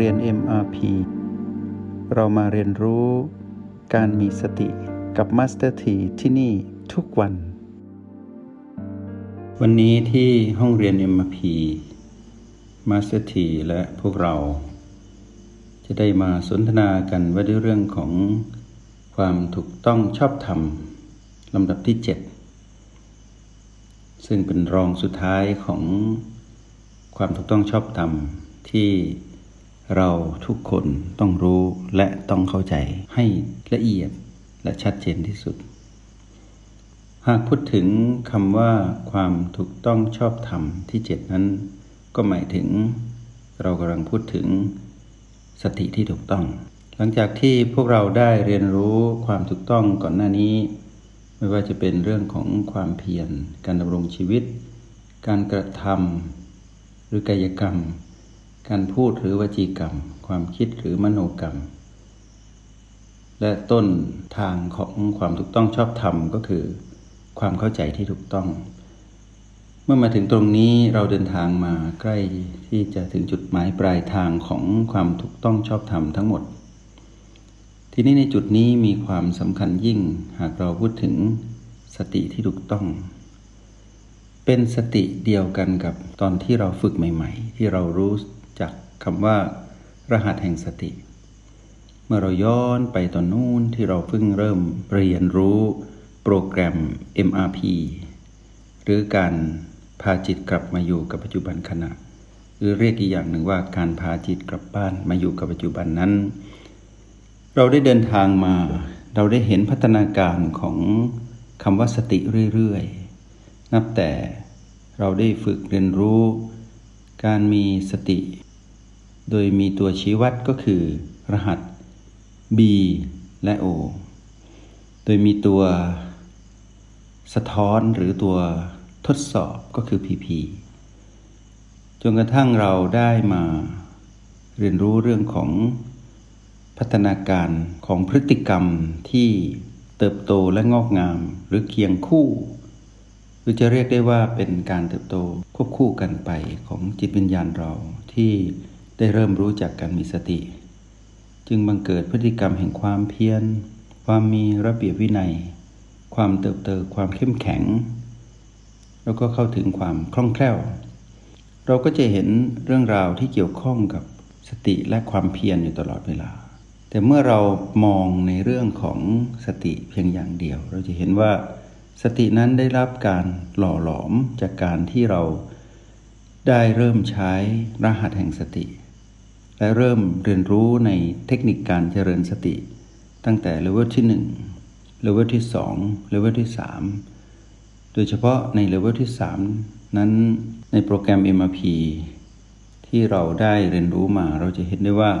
เรียน MRP เรามาเรียนรู้การมีสติกับ Master T ที่ที่นี่ทุกวัน วันนี้ที่ห้องเรียน MRP Master T และพวกเรา จะได้มาสนทนากันว่าด้วยเรื่องของความถูกต้องชอบธรรมลำดับที่ 7 ซึ่งเป็นรองสุดท้ายของความถูกต้องชอบธรรมที่ เราทุกคนต้องรู้และต้องเข้าใจให้ละเอียดและชัดเจนที่สุด หากพูดถึงคำว่าความถูกต้องชอบธรรมที่เจ็ดนั้น ก็หมายถึง เรากำลังพูดถึงสติที่ถูกต้อง หลังจากที่พวกเราได้เรียนรู้ความถูกต้องก่อนหน้านี้ ไม่ว่าจะเป็นเรื่องของความเพียรการดำรงชีวิต การกระทำหรือกายกรรม การพูดหรือวจีกรรม ความคิดหรือมโนกรรม และต้นทางของความถูกต้องชอบธรรมก็คือ ความเข้าใจที่ถูกต้อง เมื่อมาถึงตรงนี้เราเดินทางมาใกล้ที่จะถึงจุดหมายปลายทางของความถูกต้องชอบธรรมทั้งหมด ทีนี้ในจุดนี้มีความสำคัญยิ่งหากเราพูดถึงสติที่ถูกต้องเป็นสติเดียวกันกับตอนที่เราฝึกใหม่ ๆ ที่เรารู้ จากคำว่ารหัสแห่งสติ เมื่อเราย้อนไปตอนนู้นที่เราเพิ่งเริ่มเรียนรู้โปรแกรม MRP หรือการพาจิตกลับมาอยู่กับปัจจุบันขณะ หรือเรียกอีกอย่างหนึ่งว่าการพาจิตกลับบ้านมาอยู่กับปัจจุบันนั้น เราได้เดินทางมา เราได้เห็นพัฒนาการของคำว่าสติเรื่อยๆ นับแต่เราได้ฝึกเรียนรู้ การมีสติ โดยมีตัวชี้วัดก็คือ รหัส B และ O โดยมีตัวสะท้อนหรือตัวทดสอบก็คือ PP จนกระทั่งเราได้มาเรียนรู้เรื่องของพัฒนาการของพฤติกรรมที่เติบโตและงอกงามหรือเคียงคู่หรือจะเรียกได้ว่าเป็นการเติบโตควบคู่กันไปของจิตวิญญาณเราที่ ได้เริ่มรู้จักการมีสติ จึงบังเกิดพฤติกรรมแห่งความเพียร ความมีระเบียบวินัย ความเติบโตความเข้มแข็ง แล้วก็เข้าถึงความคล่องแคล่ว เราก็จะเห็นเรื่องราวที่เกี่ยวข้องกับสติและความเพียรอยู่ตลอดเวลา แต่เมื่อเรามองในเรื่องของสติเพียงอย่างเดียว เราจะเห็นว่าสตินั้นได้รับการหล่อหลอมจากการที่เราได้เริ่มใช้รหัสแห่งสติ และเริ่มเรียนรู้ในเทคนิคการเจริญสติ ตั้งแต่เลเวลที่1เลเวลที่2เลเวลที่ 3 โดยเฉพาะในเลเวลที่ 3 นั้นในโปรแกรม MRP ที่เราได้เรียนรู้มาเราจะเห็นได้ว่า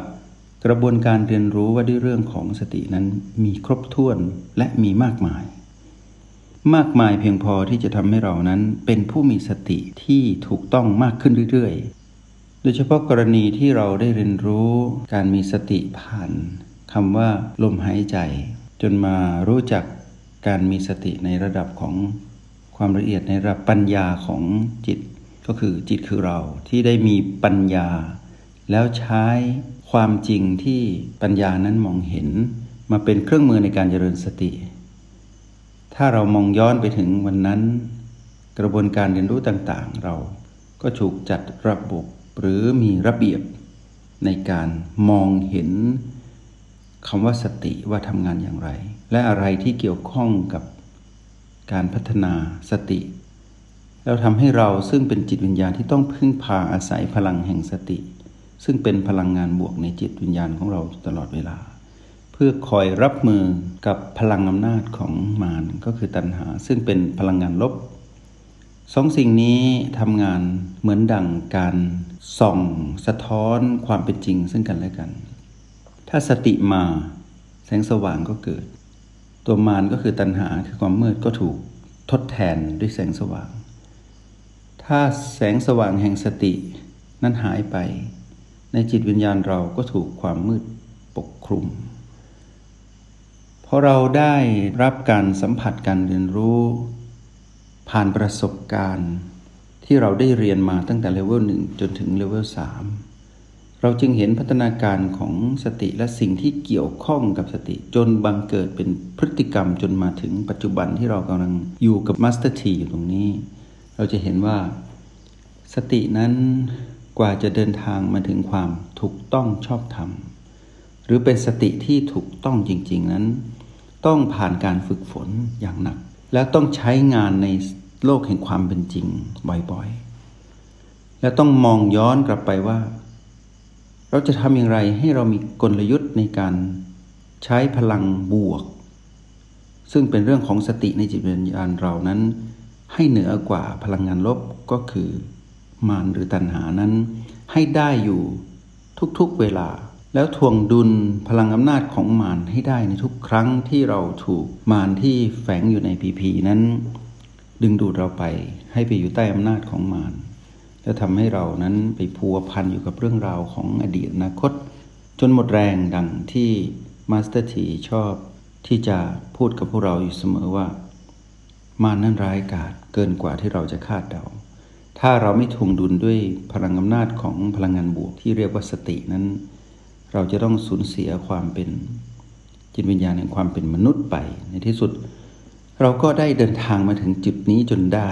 กระบวนการเรียนรู้ว่าด้วยเรื่องของสตินั้นมีครบถ้วนและมีมากมาย มากมายเพียงพอที่จะทำให้เรานั้นเป็นผู้มีสติที่ถูกต้องมากขึ้นเรื่อยๆ โดยเฉพาะกรณีที่เราได้เรียนรู้การมีสติผ่านคำว่าลมหายใจ จนมารู้จักการมีสติในระดับของความละเอียดในระดับปัญญาของจิต ก็คือจิตคือเราที่ได้มีปัญญา แล้วใช้ความจริงที่ปัญญานั้นมองเห็น มาเป็นเครื่องมือในการเจริญสติ ถ้าเรามองย้อนไปถึงวันนั้น กระบวนการเรียนรู้ต่างๆ เราก็ถูกจัดระบบ หรือมีระเบียบในการมองเห็นคำว่าสติว่าทำงานอย่างไร และอะไรที่เกี่ยวข้องกับการพัฒนาสติ แล้วทำให้เราซึ่งเป็นจิตวิญญาณที่ต้องพึ่งพาอาศัยพลังแห่งสติ ซึ่งเป็นพลังงานบวกในจิตวิญญาณของเราตลอดเวลา เพื่อคอยรับมือกับพลังอำนาจของมารก็คือตัณหา ซึ่งเป็นพลังงานลบ สองสิ่งนี้ทำงานเหมือนดั่งการส่องสะท้อนความเป็นจริงซึ่งกันและกัน ถ้าสติมาแสงสว่างก็เกิด ตัวมารก็คือตัณหาคือความมืดก็ถูกทดแทนด้วยแสงสว่าง ถ้าแสงสว่างแห่งสตินั้นหายไป ในจิตวิญญาณเราก็ถูกความมืดปกคลุมพอเราได้รับการสัมผัสการเรียนรู้ ผ่านประสบการณ์ที่เราได้เรียนมาตั้งแต่เลเวลหนึ่งจนถึงเลเวลสามเราจึงเห็นพัฒนาการของสติและสิ่งที่เกี่ยวข้องกับสติ จนบังเกิดเป็นพฤติกรรมจนมาถึงปัจจุบันที่เรากำลังอยู่กับมาสเตอร์ทีอยู่ตรงนี้ เราจะเห็นว่า สตินั้นกว่าจะเดินทางมาถึงความถูกต้องชอบธรรมหรือเป็นสติที่ถูกต้องจริง ๆนั้น ต้องผ่านการฝึกฝนอย่างหนัก แล้วต้องใช้งานในโลกแห่งความเป็นจริงบ่อยๆ และต้องมองย้อนกลับไปว่า เราจะทำอย่างไรให้เรามีกลยุทธ์ในการใช้พลังบวก ซึ่งเป็นเรื่องของสติในจิตวิญญาณเรานั้น ให้เหนือกว่าพลังงานลบก็คือมารหรือตัณหานั้น ให้ได้อยู่ทุกๆเวลา แล้วทวงดุลพลังอำนาจของมารให้ได้ในทุกครั้งที่เราถูกมารที่แฝงอยู่ในพีพีนั้น ดึงดูดเราไปให้ไปอยู่ใต้อำนาจของมารและทำให้เรานั้นไปพัวพันอยู่กับเรื่องราวของอดีตอนาคต จนหมดแรงดังที่มาสเตอร์ทีชอบที่จะพูดกับพวกเราอยู่เสมอว่า มารนั้นร้ายกาจเกินกว่าที่เราจะคาดเดาถ้าเราไม่ทวงดุลด้วยพลังอำนาจของพลังงานบวกที่เรียกว่าสตินั้น เราจะต้องสูญเสียความเป็นจิตวิญญาณแห่งความเป็นมนุษย์ไป ในที่สุด เราก็ได้เดินทางมาถึงจุดนี้จนได้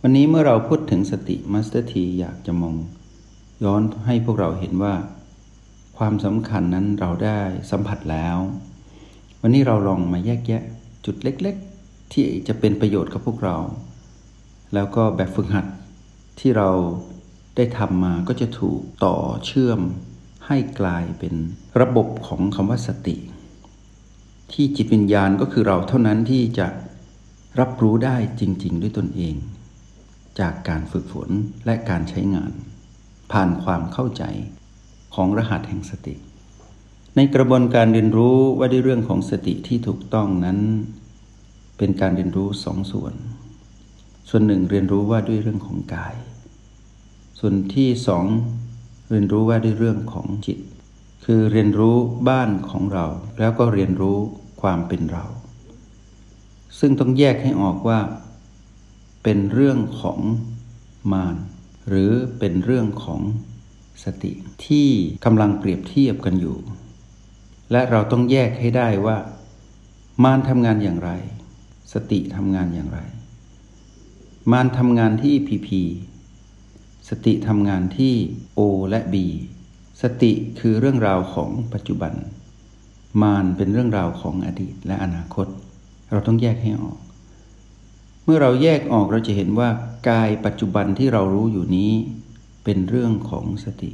วันนี้เมื่อเราพูดถึงสติมาสเตอร์ทีอยากจะมอง ย้อนให้พวกเราเห็นว่า ความสำคัญนั้นเราได้สัมผัสแล้ว วันนี้เราลองมาแยกแยะจุดเล็ก ๆ ที่จะเป็นประโยชน์กับพวกเรา แล้วก็แบบฝึกหัดที่เราได้ทำมาก็จะถูกต่อเชื่อม ให้กลายเป็นระบบของคำว่าสติ ที่จิตวิญญาณก็คือเราเท่านั้นที่จะรับรู้ได้จริง ๆ ด้วยตนเอง จากการฝึกฝนและการใช้งาน ผ่านความเข้าใจของรหัสแห่งสติ ในกระบวนการเรียนรู้ว่าด้วยเรื่องของสติที่ถูกต้องนั้น เป็นการเรียนรู้สองส่วน ส่วนหนึ่งเรียนรู้ว่าด้วยเรื่องของกาย ส่วนที่สอง เรียนรู้ว่าด้วยเรื่องของจิต คือเรียนรู้บ้านของเรา แล้วก็เรียนรู้ความเป็นเรา ซึ่งต้องแยกให้ออกว่า เป็นเรื่องของมารหรือเป็นเรื่องของสติที่กำลังเปรียบเทียบกันอยู่ และเราต้องแยกให้ได้ว่า มารทำงานอย่างไร สติทำงานอย่างไร มารทำงานที่ PP สติทำงานที่ O และ B สติคือเรื่องราวของปัจจุบัน มารเป็นเรื่องราวของอดีตและอนาคต เราต้องแยกให้ออก เมื่อเราแยกออกเราจะเห็นว่ากายปัจจุบันที่เรารู้อยู่นี้ เป็นเรื่องของสติ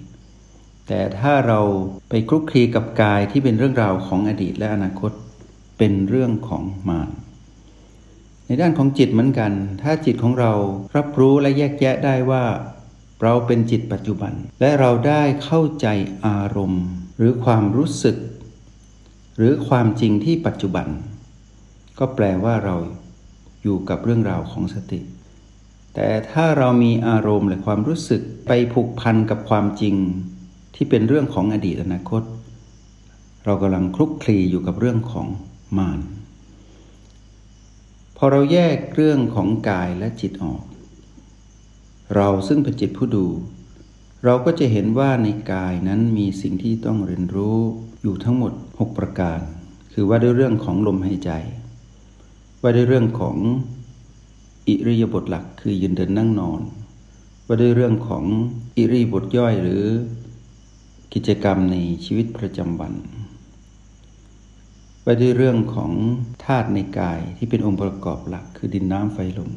แต่ถ้าเราไปคลุกคลีกับกายที่เป็นเรื่องราวของอดีตและอนาคต เป็นเรื่องของมารในด้านของจิตเหมือนกัน ถ้าจิตของเรารับรู้และแยกแยะได้ว่า เราเป็นจิตปัจจุบัน และเราได้เข้าใจอารมณ์ หรือความรู้สึก หรือความจริงที่ปัจจุบัน ก็แปลว่าเราอยู่กับเรื่องราวของสติ แต่ถ้าเรามีอารมณ์และความรู้สึกไปผูกพันกับความจริง ที่เป็นเรื่องของอดีตอนาคต เรากำลังคลุกคลีอยู่กับเรื่องของมารพอเราแยกเรื่องของกายและจิตออก เราซึ่งเป็นจิตผู้ดู เราก็จะเห็นว่าในกายนั้นมีสิ่งที่ต้องเรียนรู้อยู่ทั้งหมด 6 ประการ คือว่าด้วยเรื่องของลมหายใจ ว่าด้วยเรื่องของอิริยาบถหลักคือยืนเดินนั่งนอน ว่าด้วยเรื่องของอิริยาบถย่อยหรือ กิจกรรมในชีวิตประจำวันไปด้วยเรื่องของธาตุในกายที่เป็นองค์ประกอบหลักคือดินน้ำไฟลม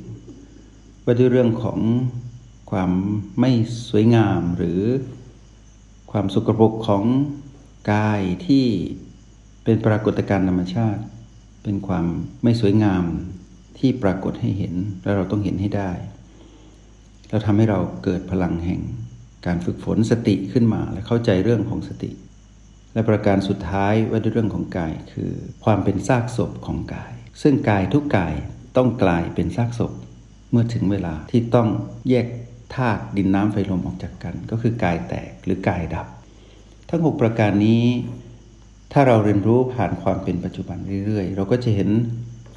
ไปด้วยเรื่องของ ความไม่สวยงามหรือความสุกปรกของกายที่เป็นปรากฏการณ์ธรรมชาติ เป็นความไม่สวยงามที่ปรากฏให้เห็นและเราต้องเห็นให้ได้ แล้วทำให้เราเกิดพลังแห่งการฝึกฝนสติขึ้นมาและเข้าใจเรื่องของสติ และประการสุดท้ายว่าด้วยเรื่องของกายคือ ความเป็นซากศพของกาย ซึ่งกายทุกกายต้องกลายเป็นซากศพ เมื่อถึงเวลาที่ต้องแยก ธาตุดินน้ำไฟลมออกจากกัน ก็คือกายแตกหรือกายดับ ทั้ง 6 ประการนี้ ถ้าเราเรียนรู้ผ่านความเป็นปัจจุบันเรื่อยๆ เราก็จะเห็น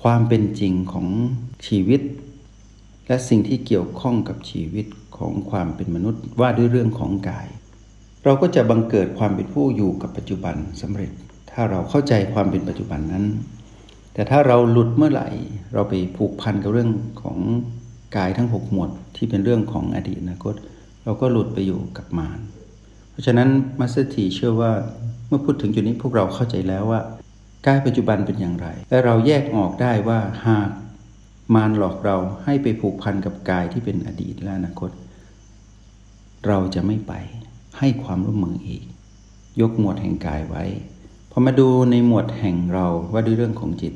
ความเป็นจริงของชีวิต และสิ่งที่เกี่ยวข้องกับชีวิตของความเป็นมนุษย์ว่าด้วยเรื่องของกาย เราก็จะบังเกิดความเป็นผู้อยู่กับปัจจุบันสำเร็จ ถ้าเราเข้าใจความเป็นปัจจุบันนั้น แต่ถ้าเราหลุดเมื่อไหร่ เราไปผูกพันกับเรื่องของ กายทั้งหกหมวดที่เป็นเรื่องของอดีตอนาคต เราก็หลุดไปอยู่กับมารเพราะฉะนั้น Master T เชื่อว่าเมื่อพูดถึงจุดนี้พวกเราเข้าใจแล้วว่ากายปัจจุบันเป็นอย่างไร และเราแยกออกได้ว่าหากมารหลอกเราให้ไปผูกพันกับกายที่เป็นอดีตและอนาคต เราจะไม่ไปให้ความร่วมมืออีก ยกหมวดแห่งกายไว้พอมาดูในหมวดแห่งเราว่าด้วยเรื่องของจิต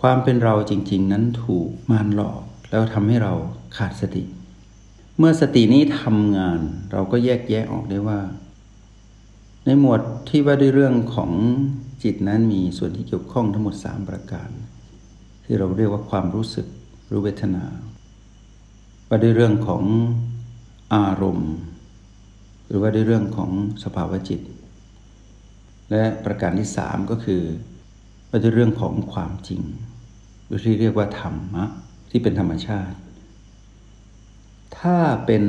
ความเป็นเราจริง ๆ นั้นถูกมารหลอก แล้วทำให้เราขาดสติ เมื่อสตินี้ทำงาน เราก็แยกแยะออกได้ว่า ในหมวดที่ว่าด้วยเรื่องของจิตนั้นมีส่วนที่เกี่ยวข้องทั้งหมด 3 ประการ ที่เราเรียกว่าความรู้สึกรู้เวทนา ว่าด้วยเรื่องของอารมณ์ หรือว่าด้วยเรื่องของสภาวะจิต และประการที่สามก็คือว่าด้วยเรื่องของความจริงหรือที่เรียกว่าธรรมะ ที่เป็นธรรมชาติ ถ้าเป็น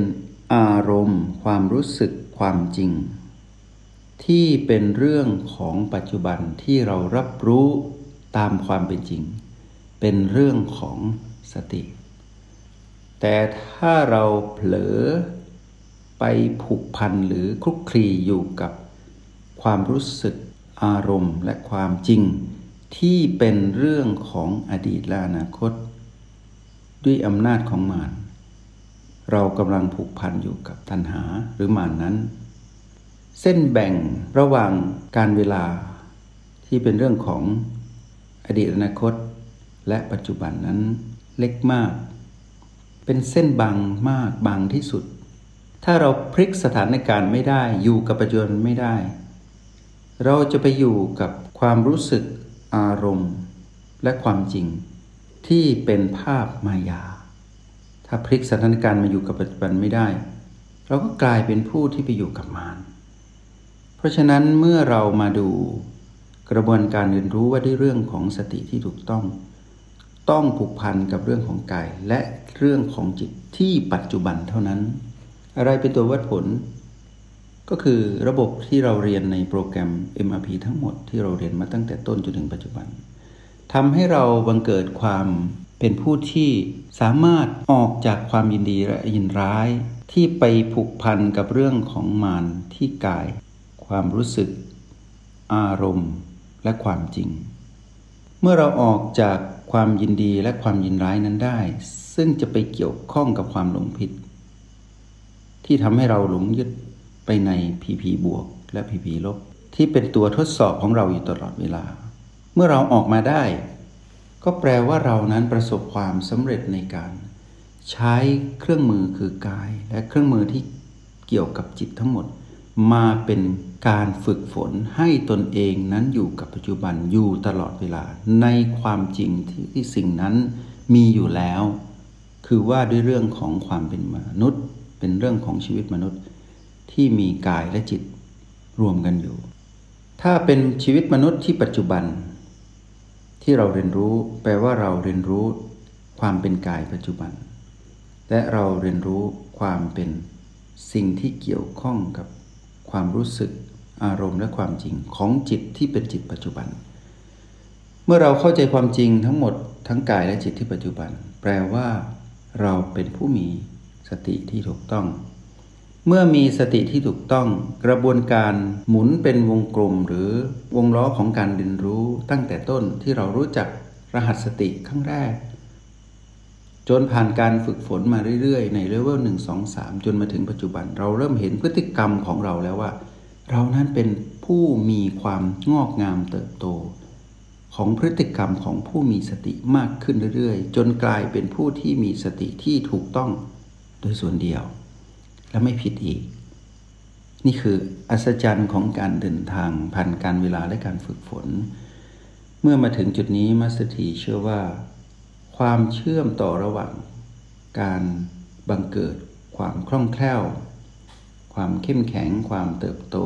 อารมณ์ ความรู้สึกความจริง ที่เป็นเรื่องของปัจจุบันที่เรารับรู้ตามความเป็นจริง เป็นเรื่องของสติ แต่ถ้าเราเผลอไปผูกพันหรือคลุกคลีอยู่กับความรู้สึกอารมณ์และความจริง ที่เป็นเรื่องของอดีตและอนาคต ด้วยอำนาจของมารเรากำลังผูกพันอยู่กับตัณหาหรือมารนนั้น เส้นแบ่งระหว่างการเวลาที่เป็นเรื่องของอดีตอนาคต และปัจจุบันนั้นเล็กมาก เป็นเส้นบางมากบางที่สุด ถ้าเราพลิกสถานการณ์ไม่ได้อยู่กับปัจจุบันไม่ได้ เราจะไปอยู่กับความรู้สึกอารมณ์ และความจริง ที่เป็นภาพมายา ถ้าพลิกสถานการณ์มาอยู่กับปัจจุบันไม่ได้ เราก็กลายเป็นผู้ที่ไปอยู่กับมารเพราะฉะนั้นเมื่อเรามาดูกระบวนการเรียนรู้ว่าด้วยเรื่องของสติที่ถูกต้อง ต้องผูกพันกับเรื่องของกาย และเรื่องของจิตที่ปัจจุบันเท่านั้น อะไรเป็นตัววัดผล ก็คือระบบที่เราเรียนในโปรแกรม MRP ทั้งหมดที่เราเรียนมาตั้งแต่ต้นจนถึงปัจจุบัน ทำให้เราบังเกิดความเป็นผู้ที่สามารถออกจากความยินดีและยินร้าย ที่ไปผูกพันกับเรื่องของมารที่กาย ความรู้สึก อารมณ์ และความจริง เมื่อเราออกจากความยินดีและความยินร้ายนั้นได้ ซึ่งจะไปเกี่ยวข้องกับความหลงผิด ที่ทำให้เราหลงยึดไปในพีพีบวกและพีพีลบ ที่เป็นตัวทดสอบของเราอยู่ตลอดเวลา มื่อเราออกมาได้ ก็แปลว่าเรานั้นประสบความสำเร็จในการใช้เครื่องมือคือกาย และเครื่องมือที่เกี่ยวกับจิตทั้งหมด มาเป็นการฝึกฝนให้ตนเองนั้นอยู่กับปัจจุบันอยู่ตลอดเวลา ในความจริงที่สิ่งนั้นมีอยู่แล้ว คือว่าด้วยเรื่องของความเป็นมนุษย์ เป็นเรื่องของชีวิตมนุษย์ ที่มีกายและจิตรวมกันอยู่ ถ้าเป็นชีวิตมนุษย์ที่ปัจจุบัน ที่เราเรียนรู้ แปลว่าเราเรียนรู้ ความเป็นกายปัจจุบัน และเราเรียนรู้ความเป็นสิ่งที่เกี่ยวข้องกับความรู้สึกอารมณ์และความจริงของจิตที่เป็นจิตปัจจุบัน เมื่อเราเข้าใจความจริงทั้งหมดทั้งกายและจิตที่ปัจจุบัน แปลว่า เราเป็นผู้มีสติที่ถูกต้อง เมื่อมีสติที่ถูกต้องกระบวนการหมุนเป็นวงกลมหรือวงล้อของการเรียนรู้ตั้งแต่ต้นที่เรารู้จักรหัสสติครั้งแรก จนผ่านการฝึกฝนมาเรื่อยๆ ในเลเวลหนึ่งสองสามจนมาถึงปัจจุบัน เราเริ่มเห็นพฤติกรรมของเราแล้วว่า เรานั้นเป็นผู้มีความงอกงามเติบโต ของพฤติกรรมของผู้มีสติมากขึ้นเรื่อยๆ จนกลายเป็นผู้ที่มีสติที่ถูกต้องโดยส่วนเดียว และไม่ผิดอีก นี่คืออัศจรรย์ของการเดินทางผ่านการเวลาและการฝึกฝน เมื่อมาถึงจุดนี้มัสถีเชื่อว่า ความเชื่อมต่อระหว่าง การบังเกิด ความคล่องแคล่ว ความเข้มแข็ง ความเติบโต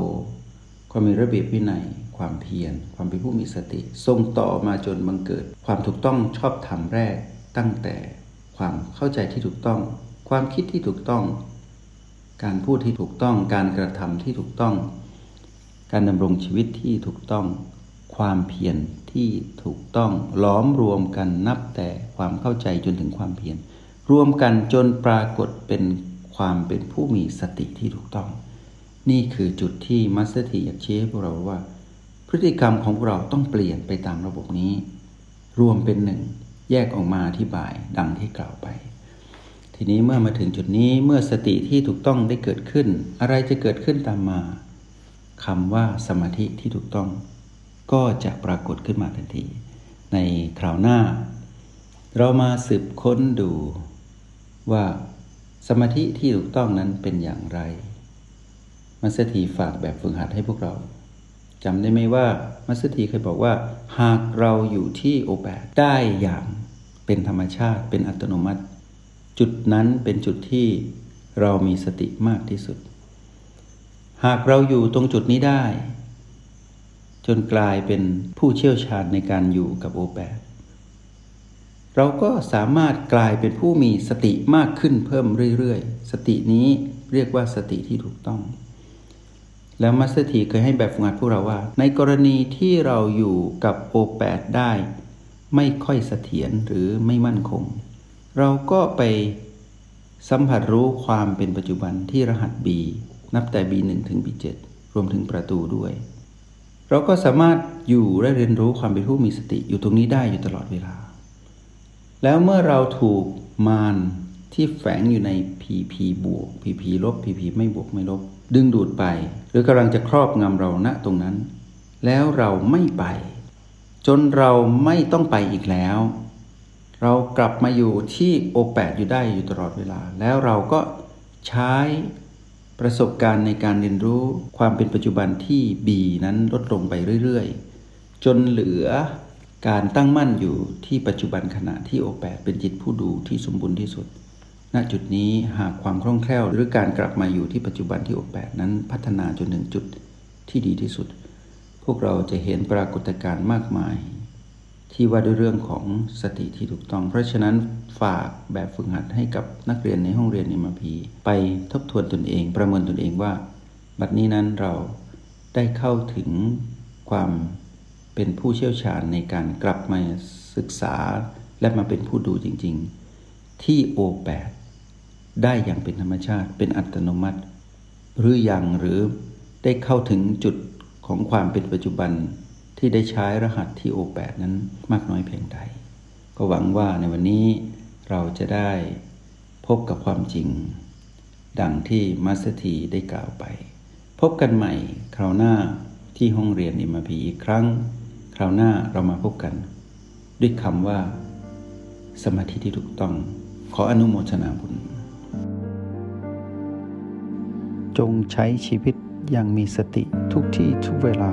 ความมีระเบียบวินัย ความเพียร ความเป็นผู้มีสติส่งต่อมาจนบังเกิด ความถูกต้องชอบธรรมแรกตั้งแต่ความเข้าใจที่ถูกต้อง ความคิดที่ถูกต้อง การพูดที่ถูกต้อง การกระทำที่ถูกต้อง การดำรงชีวิตที่ถูกต้อง ความเพียรที่ถูกต้อง ล้อมรวมกันนับแต่ความเข้าใจจนถึงความเพียรรวมกันจนปรากฏเป็นความเป็นผู้มีสติที่ถูกต้อง นี่คือจุดที่มัสเตอร์ทีอยากชี้ให้พวกเราว่า พฤติกรรมของเราต้องเปลี่ยนไปตามระบบนี้ รวมเป็นหนึ่ง แยกออกมาอธิบายดังที่กล่าวไป ทีนี้เมื่อมาถึงจุดนี้เมื่อสติที่ถูกต้องได้เกิดขึ้น อะไรจะเกิดขึ้นตามมาคำว่าสมาธิที่ถูกต้อง ก็จะปรากฏขึ้นมาทันที ในคราวหน้า เรามาสืบค้นดูว่าสมาธิที่ถูกต้องนั้นเป็นอย่างไร มัสถีฝากแบบฝึกหัดให้พวกเราจำได้ไหมว่า มัสถีเคยบอกว่า หากเราอยู่ที่โอแปดได้อย่างเป็นธรรมชาติเป็นอัตโนมัติ จุดนั้นเป็นจุดที่เรามีสติมากที่สุด หากเราอยู่ตรงจุดนี้ได้ จนกลายเป็นผู้เชี่ยวชาญในการอยู่กับโอแปดเราก็สามารถกลายเป็นผู้มีสติมากขึ้นเพิ่มเรื่อยๆ สตินี้เรียกว่าสติที่ถูกต้อง แล้ว Master T เคยให้แบบฝึกหัดพวกเราว่า ในกรณีที่เราอยู่กับ O แปดได้ ไม่ค่อยเสถียรหรือไม่มั่นคง เราก็ไปสัมผัสรู้ความเป็นปัจจุบันที่รหัส B นับแต่ B1 ถึง B7 รวมถึงประตูด้วย เราก็สามารถอยู่และเรียนรู้ความเป็นผู้มีสติอยู่ตรงนี้ได้อยู่ตลอดเวลา แล้วเมื่อเราถูกมารที่แฝงอยู่ใน PP บวก PP ลบ PP ไม่บวกไม่ลบ ดึงดูดไป หรือกำลังจะครอบงำเราณตรงนั้น แล้วเราไม่ไป จนเราไม่ต้องไปอีกแล้ว เรากลับมาอยู่ที่โอแปดอยู่ได้อยู่ตลอดเวลา แล้วเราก็ใช้ประสบการณ์ในการเรียนรู้ความเป็นปัจจุบันที่ B นั้นลดลงไปเรื่อยๆ จนเหลือการตั้งมั่นอยู่ที่ปัจจุบันขณะที่โอแปดเป็นจิตผู้ดูที่สมบูรณ์ที่สุด ณ จุดนี้หากความคล่องแคล่ว หรือการกลับมาอยู่ที่ปัจจุบันที่โอแปดนั้นพัฒนาจนถึงจุดที่ดีที่สุด พวกเราจะเห็นปรากฏการณ์มากมาย ที่ว่าด้วยเรื่องของสติที่ถูกต้อง เพราะฉะนั้นฝากแบบฝึกหัดให้กับนักเรียนในห้องเรียนในมาพีไปทบทวนตนเอง ประเมินตนเองว่า บัดนี้นั้นเราได้เข้าถึงความเป็นผู้เชี่ยวชาญในการกลับมาศึกษาและมาเป็นผู้ดูจริง ๆ ที่โอแปดได้อย่างเป็นธรรมชาติเป็นอัตโนมัติ หรืออยังหรือได้เข้าถึงจุดของความเป็นปัจจุบัน ที่ได้ใช้รหัสที่โอแปดนั้นมากน้อยเพียงใด ก็หวังว่าในวันนี้เราจะได้พบกับความจริง ดังที่มัสถีได้กล่าวไป พบกันใหม่คราวหน้าที่ห้องเรียนอิมพีอีกครั้ง คราวหน้าเรามาพบกัน ด้วยคำว่า สมาธิที่ถูกต้อง ขออนุโมทนาบุญ จงใช้ชีวิตอย่างมีสติทุกที่ทุกเวลา